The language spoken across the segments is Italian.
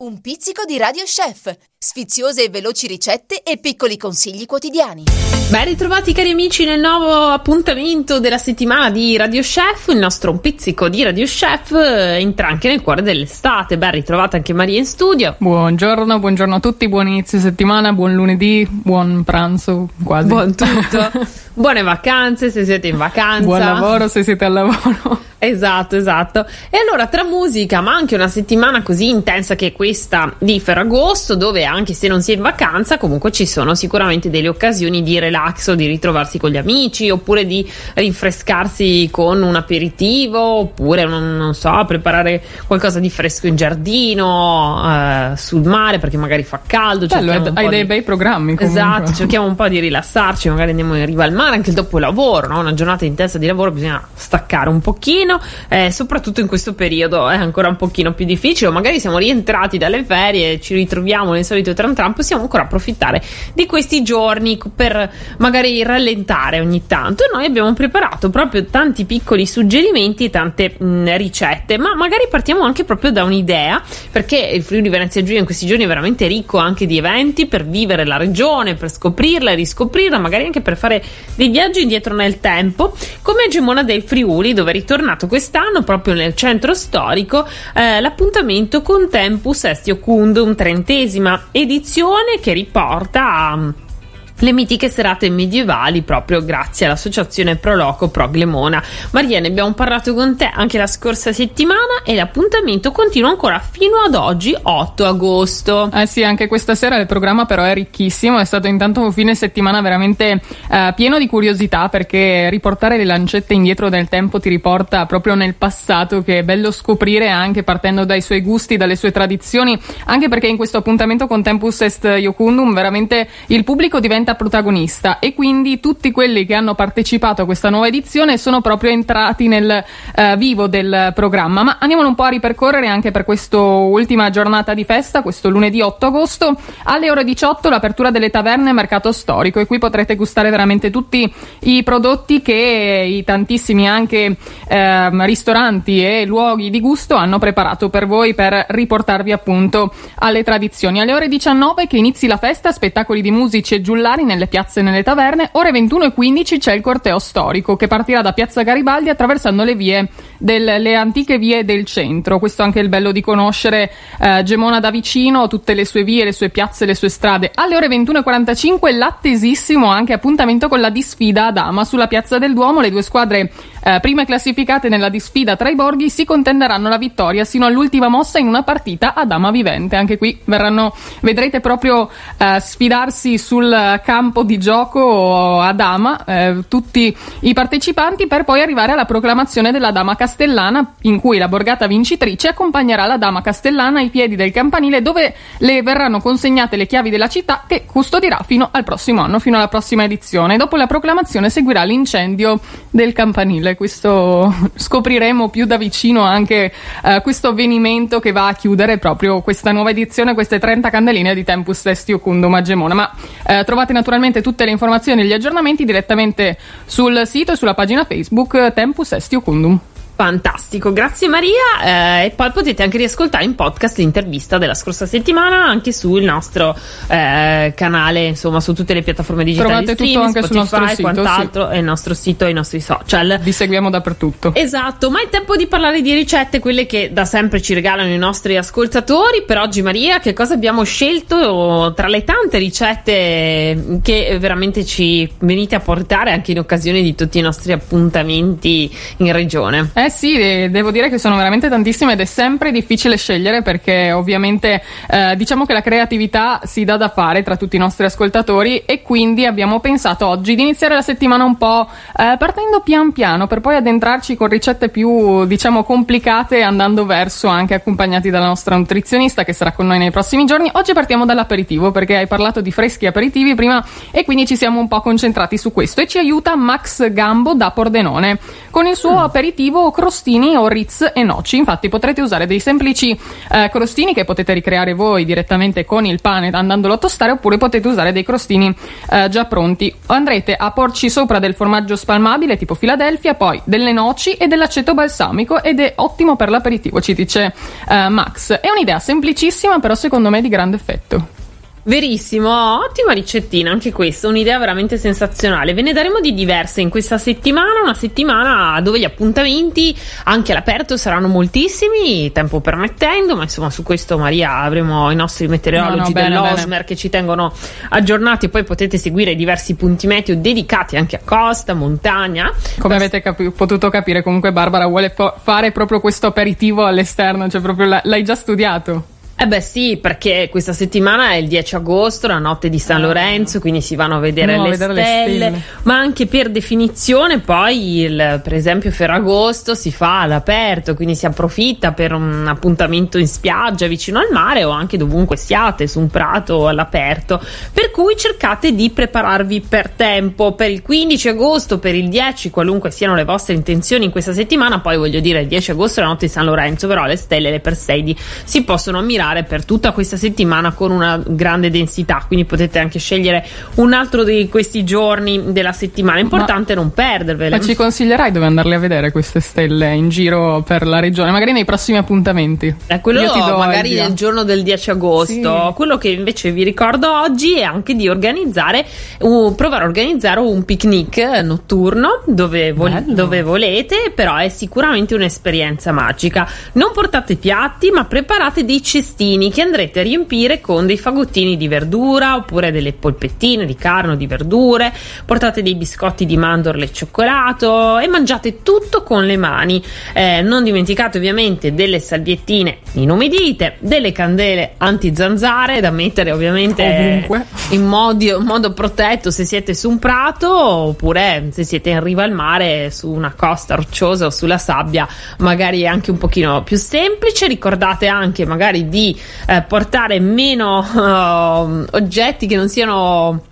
Un pizzico di Radio Chef, sfiziose e veloci ricette e piccoli consigli quotidiani. Ben ritrovati cari amici nel nuovo appuntamento della settimana di Radio Chef, il nostro Un pizzico di Radio Chef eh, entra anche nel cuore dell'estate. Ben ritrovata anche Maria in studio. Buongiorno, buongiorno a tutti, buon inizio settimana, buon lunedì, buon pranzo, quasi. Buon tutto. Buone vacanze se siete in vacanza. Buon lavoro se siete al lavoro. Esatto, esatto. E allora tra musica, ma anche una settimana così intensa che questa di Ferragosto, dove anche se non si è in vacanza, comunque ci sono sicuramente delle occasioni di relax o di ritrovarsi con gli amici, oppure di rinfrescarsi con un aperitivo, oppure non, non so, preparare qualcosa di fresco in giardino, eh, sul mare, perché magari fa caldo. Bello, hai dei di... bei programmi. Comunque. Esatto, cerchiamo un po' di rilassarci, magari andiamo in riva al mare, anche dopo il lavoro, no? una giornata intensa di lavoro, bisogna staccare un pochino, eh, soprattutto in questo periodo è ancora un pochino più difficile, o magari siamo rientrati dalle ferie, ci ritroviamo nel solito tram tram, possiamo ancora approfittare di questi giorni per magari rallentare ogni tanto. E noi abbiamo preparato proprio tanti piccoli suggerimenti, tante mh, ricette, ma magari partiamo anche proprio da un'idea, perché il Friuli Venezia Giulia in questi giorni è veramente ricco anche di eventi per vivere la regione, per scoprirla e riscoprirla, magari anche per fare dei viaggi indietro nel tempo, come Gemona del Friuli, dove è ritornato quest'anno proprio nel centro storico eh, l'appuntamento con Tempus Estio Cundum, trentesima edizione che riporta a le mitiche serate medievali proprio grazie all'associazione Proloco Proglemona. Maria, ne abbiamo parlato con te anche la scorsa settimana e l'appuntamento continua ancora fino ad oggi, 8 agosto. Eh sì, anche questa sera il programma però è ricchissimo, è stato intanto un fine settimana veramente eh, pieno di curiosità perché riportare le lancette indietro nel tempo ti riporta proprio nel passato che è bello scoprire anche partendo dai suoi gusti, dalle sue tradizioni, anche perché in questo appuntamento con Tempus Est Iocundum veramente il pubblico diventa diventa protagonista e quindi tutti quelli che hanno partecipato a questa nuova edizione sono proprio entrati nel uh, vivo del programma. Ma andiamolo un po' a ripercorrere anche per quest'ultima giornata di festa, questo lunedì 8 agosto, alle ore 18 l'apertura delle taverne Mercato Storico e qui potrete gustare veramente tutti i prodotti che i tantissimi anche eh, ristoranti e luoghi di gusto hanno preparato per voi per riportarvi appunto alle tradizioni. Alle ore 19 che inizi la festa, spettacoli di musici e giullari popolari nelle piazze e nelle taverne. Ore 21.15 c'è il corteo storico che partirà da Piazza Garibaldi attraversando le vie delle antiche vie del centro. Questo è anche il bello di conoscere eh, Gemona da vicino, tutte le sue vie, le sue piazze, le sue strade. Alle ore 21.45 l'attesissimo anche appuntamento con la disfida a Dama sulla Piazza del Duomo. Le due squadre eh, prime classificate nella disfida tra i borghi si contenderanno la vittoria sino all'ultima mossa in una partita a Dama vivente. Anche qui verranno, vedrete proprio eh, sfidarsi sul campo di gioco a Dama eh, tutti i partecipanti per poi arrivare alla proclamazione della Dama Castellana in cui la borgata vincitrice accompagnerà la Dama Castellana ai piedi del campanile dove le verranno consegnate le chiavi della città che custodirà fino al prossimo anno, fino alla prossima edizione. Dopo la proclamazione seguirà l'incendio del campanile. Questo scopriremo più da vicino anche eh, questo avvenimento che va a chiudere proprio questa nuova edizione, queste 30 candeline di Tempus Testio Cundum a Gemona. Ma eh, trovate naturalmente tutte le informazioni e gli aggiornamenti direttamente sul sito e sulla pagina Facebook Tempus Estio Cundum. Fantastico, grazie Maria. Eh, e poi potete anche riascoltare in podcast l'intervista della scorsa settimana anche sul nostro eh, canale, insomma, su tutte le piattaforme digitali. Trovate streaming, tutto anche Spotify, sul nostro sito, quant'altro, sì. e il nostro sito e i nostri social. Vi seguiamo dappertutto. Esatto, ma è tempo di parlare di ricette, quelle che da sempre ci regalano i nostri ascoltatori. Per oggi, Maria, che cosa abbiamo scelto tra le tante ricette che veramente ci venite a portare anche in occasione di tutti i nostri appuntamenti in regione? Eh sì, devo dire che sono veramente tantissime ed è sempre difficile scegliere perché ovviamente eh, diciamo che la creatività si dà da fare tra tutti i nostri ascoltatori e quindi abbiamo pensato oggi di iniziare la settimana un po' eh, partendo pian piano per poi addentrarci con ricette più diciamo complicate andando verso anche accompagnati dalla nostra nutrizionista che sarà con noi nei prossimi giorni. Oggi partiamo dall'aperitivo perché hai parlato di freschi aperitivi prima e quindi ci siamo un po' concentrati su questo e ci aiuta Max Gambo da Pordenone con il suo mm. aperitivo crostini o ritz e noci. Infatti potrete usare dei semplici eh, crostini che potete ricreare voi direttamente con il pane andandolo a tostare oppure potete usare dei crostini eh, già pronti. Andrete a porci sopra del formaggio spalmabile tipo Philadelphia, poi delle noci e dell'aceto balsamico ed è ottimo per l'aperitivo, ci dice eh, Max. È un'idea semplicissima però secondo me di grande effetto. Verissimo, ottima ricettina, anche questa, un'idea veramente sensazionale. Ve ne daremo di diverse in questa settimana, una settimana dove gli appuntamenti anche all'aperto saranno moltissimi, tempo permettendo, ma insomma su questo Maria avremo i nostri meteorologi no, no, bene, dell'Osmer bene. che ci tengono aggiornati e poi potete seguire diversi punti meteo dedicati anche a costa, montagna. Come Bast- avete capi- potuto capire, comunque Barbara vuole fo- fare proprio questo aperitivo all'esterno, cioè proprio l- l'hai già studiato. Eh beh sì, perché questa settimana è il 10 agosto, la notte di San ah. Lorenzo, quindi si vanno a vedere, no, le, vedere stelle, le, stelle, ma anche per definizione poi il, per esempio Ferragosto si fa all'aperto, quindi si approfitta per un appuntamento in spiaggia vicino al mare o anche dovunque siate, su un prato all'aperto, per cui cercate di prepararvi per tempo, per il 15 agosto, per il 10, qualunque siano le vostre intenzioni in questa settimana, poi voglio dire il 10 agosto è la notte di San Lorenzo, però le stelle, le Perseidi si possono ammirare iniziare per tutta questa settimana con una grande densità, quindi potete anche scegliere un altro di questi giorni della settimana. Importante ma, non perdervele. Ma ci consiglierai dove andarle a vedere queste stelle in giro per la regione, magari nei prossimi appuntamenti? Eh, quello Io ti do magari nel giorno del 10 agosto. Sì. Quello che invece vi ricordo oggi è anche di organizzare, uh, provare a organizzare un picnic notturno dove, vol- dove volete, però è sicuramente un'esperienza magica. Non portate piatti, ma preparate dei cestini cestini che andrete a riempire con dei fagottini di verdura oppure delle polpettine di carne o di verdure, portate dei biscotti di mandorle e cioccolato e mangiate tutto con le mani. Eh, non dimenticate ovviamente delle salviettine inumidite, delle candele anti-zanzare da mettere ovviamente Ovunque. in modo, modo protetto se siete su un prato oppure se siete in riva al mare su una costa rocciosa o sulla sabbia magari è anche un pochino più semplice. Ricordate anche magari di eh, portare meno uh, oggetti che non siano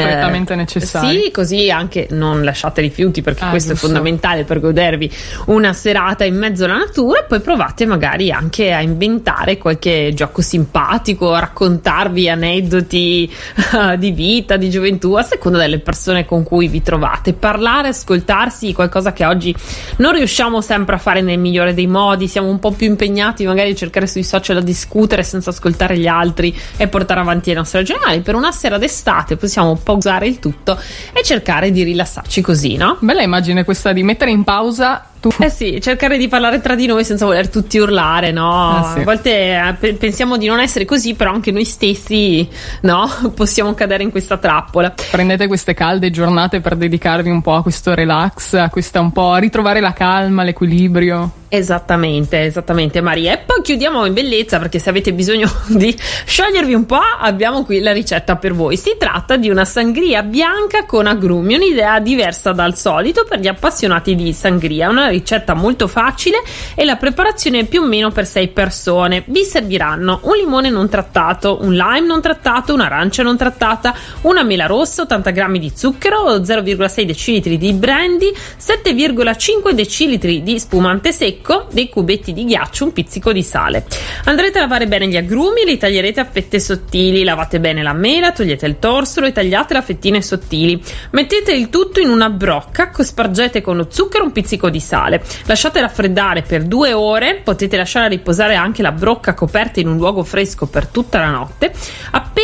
strettamente eh, necessari. Sì, così anche non lasciate rifiuti perché ah, questo giusto. è fondamentale per godervi una serata in mezzo alla natura e poi provate magari anche a inventare qualche gioco simpatico, a raccontarvi aneddoti uh, di vita, di gioventù, a seconda delle persone con cui vi trovate. Parlare, ascoltarsi, qualcosa che oggi non riusciamo sempre a fare nel migliore dei modi, siamo un po' più impegnati magari a cercare sui social a discutere senza ascoltare gli altri e portare avanti le nostre ragionali. Per una sera d'estate possiamo pausare il tutto e cercare di rilassarci così, no? Bella immagine questa di mettere in pausa tu. Eh sì, cercare di parlare tra di noi senza voler tutti urlare, no? Eh sì. A volte eh, pensiamo di non essere così, però anche noi stessi, no? Possiamo cadere in questa trappola. Prendete queste calde giornate per dedicarvi un po' a questo relax, a questa un po' a ritrovare la calma, l'equilibrio. Esattamente, esattamente Maria. E poi chiudiamo in bellezza perché se avete bisogno di sciogliervi un po' abbiamo qui la ricetta per voi. Si tratta di una sangria bianca con agrumi, un'idea diversa dal solito per gli appassionati di sangria, una ricetta molto facile e la preparazione è più o meno per 6 persone. Vi serviranno un limone non trattato, un lime non trattato, un'arancia non trattata, una mela rossa, 80 g di zucchero, 0,6 decilitri di brandy, 7,5 decilitri di spumante secco dei cubetti di ghiaccio, un pizzico di sale. Andrete a lavare bene gli agrumi, li taglierete a fette sottili, lavate bene la mela, togliete il torsolo e tagliatela a fettine sottili. Mettete il tutto in una brocca, cospargete con lo zucchero un pizzico di sale. Lasciate raffreddare per due ore, potete lasciare riposare anche la brocca coperta in un luogo fresco per tutta la notte.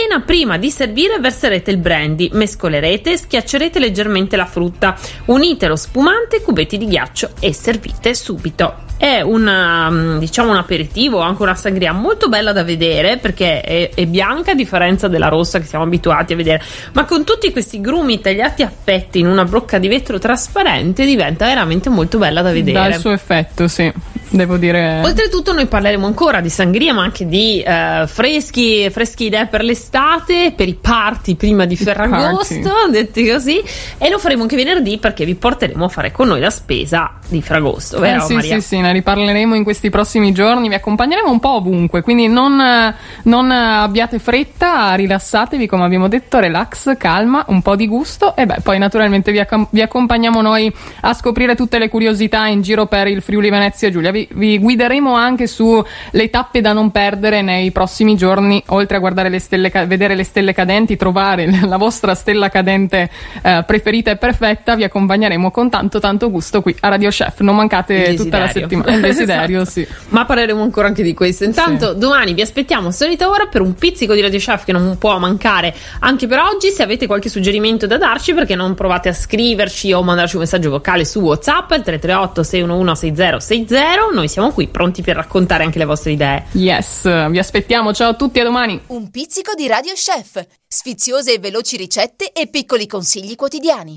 Appena prima di servire verserete il brandy, mescolerete e schiaccerete leggermente la frutta. Unite lo spumante ai cubetti di ghiaccio e servite subito è una, mm, diciamo un aperitivo, anche una sangria molto bella da vedere perché è, è, bianca a differenza della rossa che siamo abituati a vedere, ma con tutti questi grumi tagliati a fetti in una brocca di vetro trasparente diventa veramente molto bella da vedere. Dà il suo effetto, sì. Devo dire. Oltretutto, noi parleremo ancora di sangria, ma anche di uh, freschi, fresche idee per l'estate, per i party prima di Ferragosto, detti così. E lo faremo anche venerdì perché vi porteremo a fare con noi la spesa di Fragosto, vero? Eh, sì, Maria? sì, sì, ne riparleremo in questi prossimi giorni. Vi accompagneremo un po' ovunque, quindi non, non abbiate fretta, rilassatevi, come abbiamo detto, relax, calma, un po' di gusto e beh, poi naturalmente vi, acc- vi accompagniamo noi a scoprire tutte le curiosità in giro per il Friuli Venezia Giulia. Vi, vi guideremo anche sulle tappe da non perdere nei prossimi giorni, oltre a guardare le stelle, vedere le stelle cadenti, trovare la vostra stella cadente eh, preferita e perfetta, vi accompagneremo con tanto tanto gusto qui a Radio Chef. Non mancate tutta la settimana. Il desiderio, esatto. sì. Ma parleremo ancora anche di questo. Intanto, sì. domani vi aspettiamo solita ora per un pizzico di Radio Chef che non può mancare anche per oggi. Se avete qualche suggerimento da darci, perché non provate a scriverci o mandarci un messaggio vocale su WhatsApp al 338 611 6060. Noi siamo qui pronti per raccontare anche le vostre idee. Yes, vi aspettiamo. Ciao a tutti, a domani. Un pizzico di Radio Chef. Sfiziose e veloci ricette e piccoli consigli quotidiani.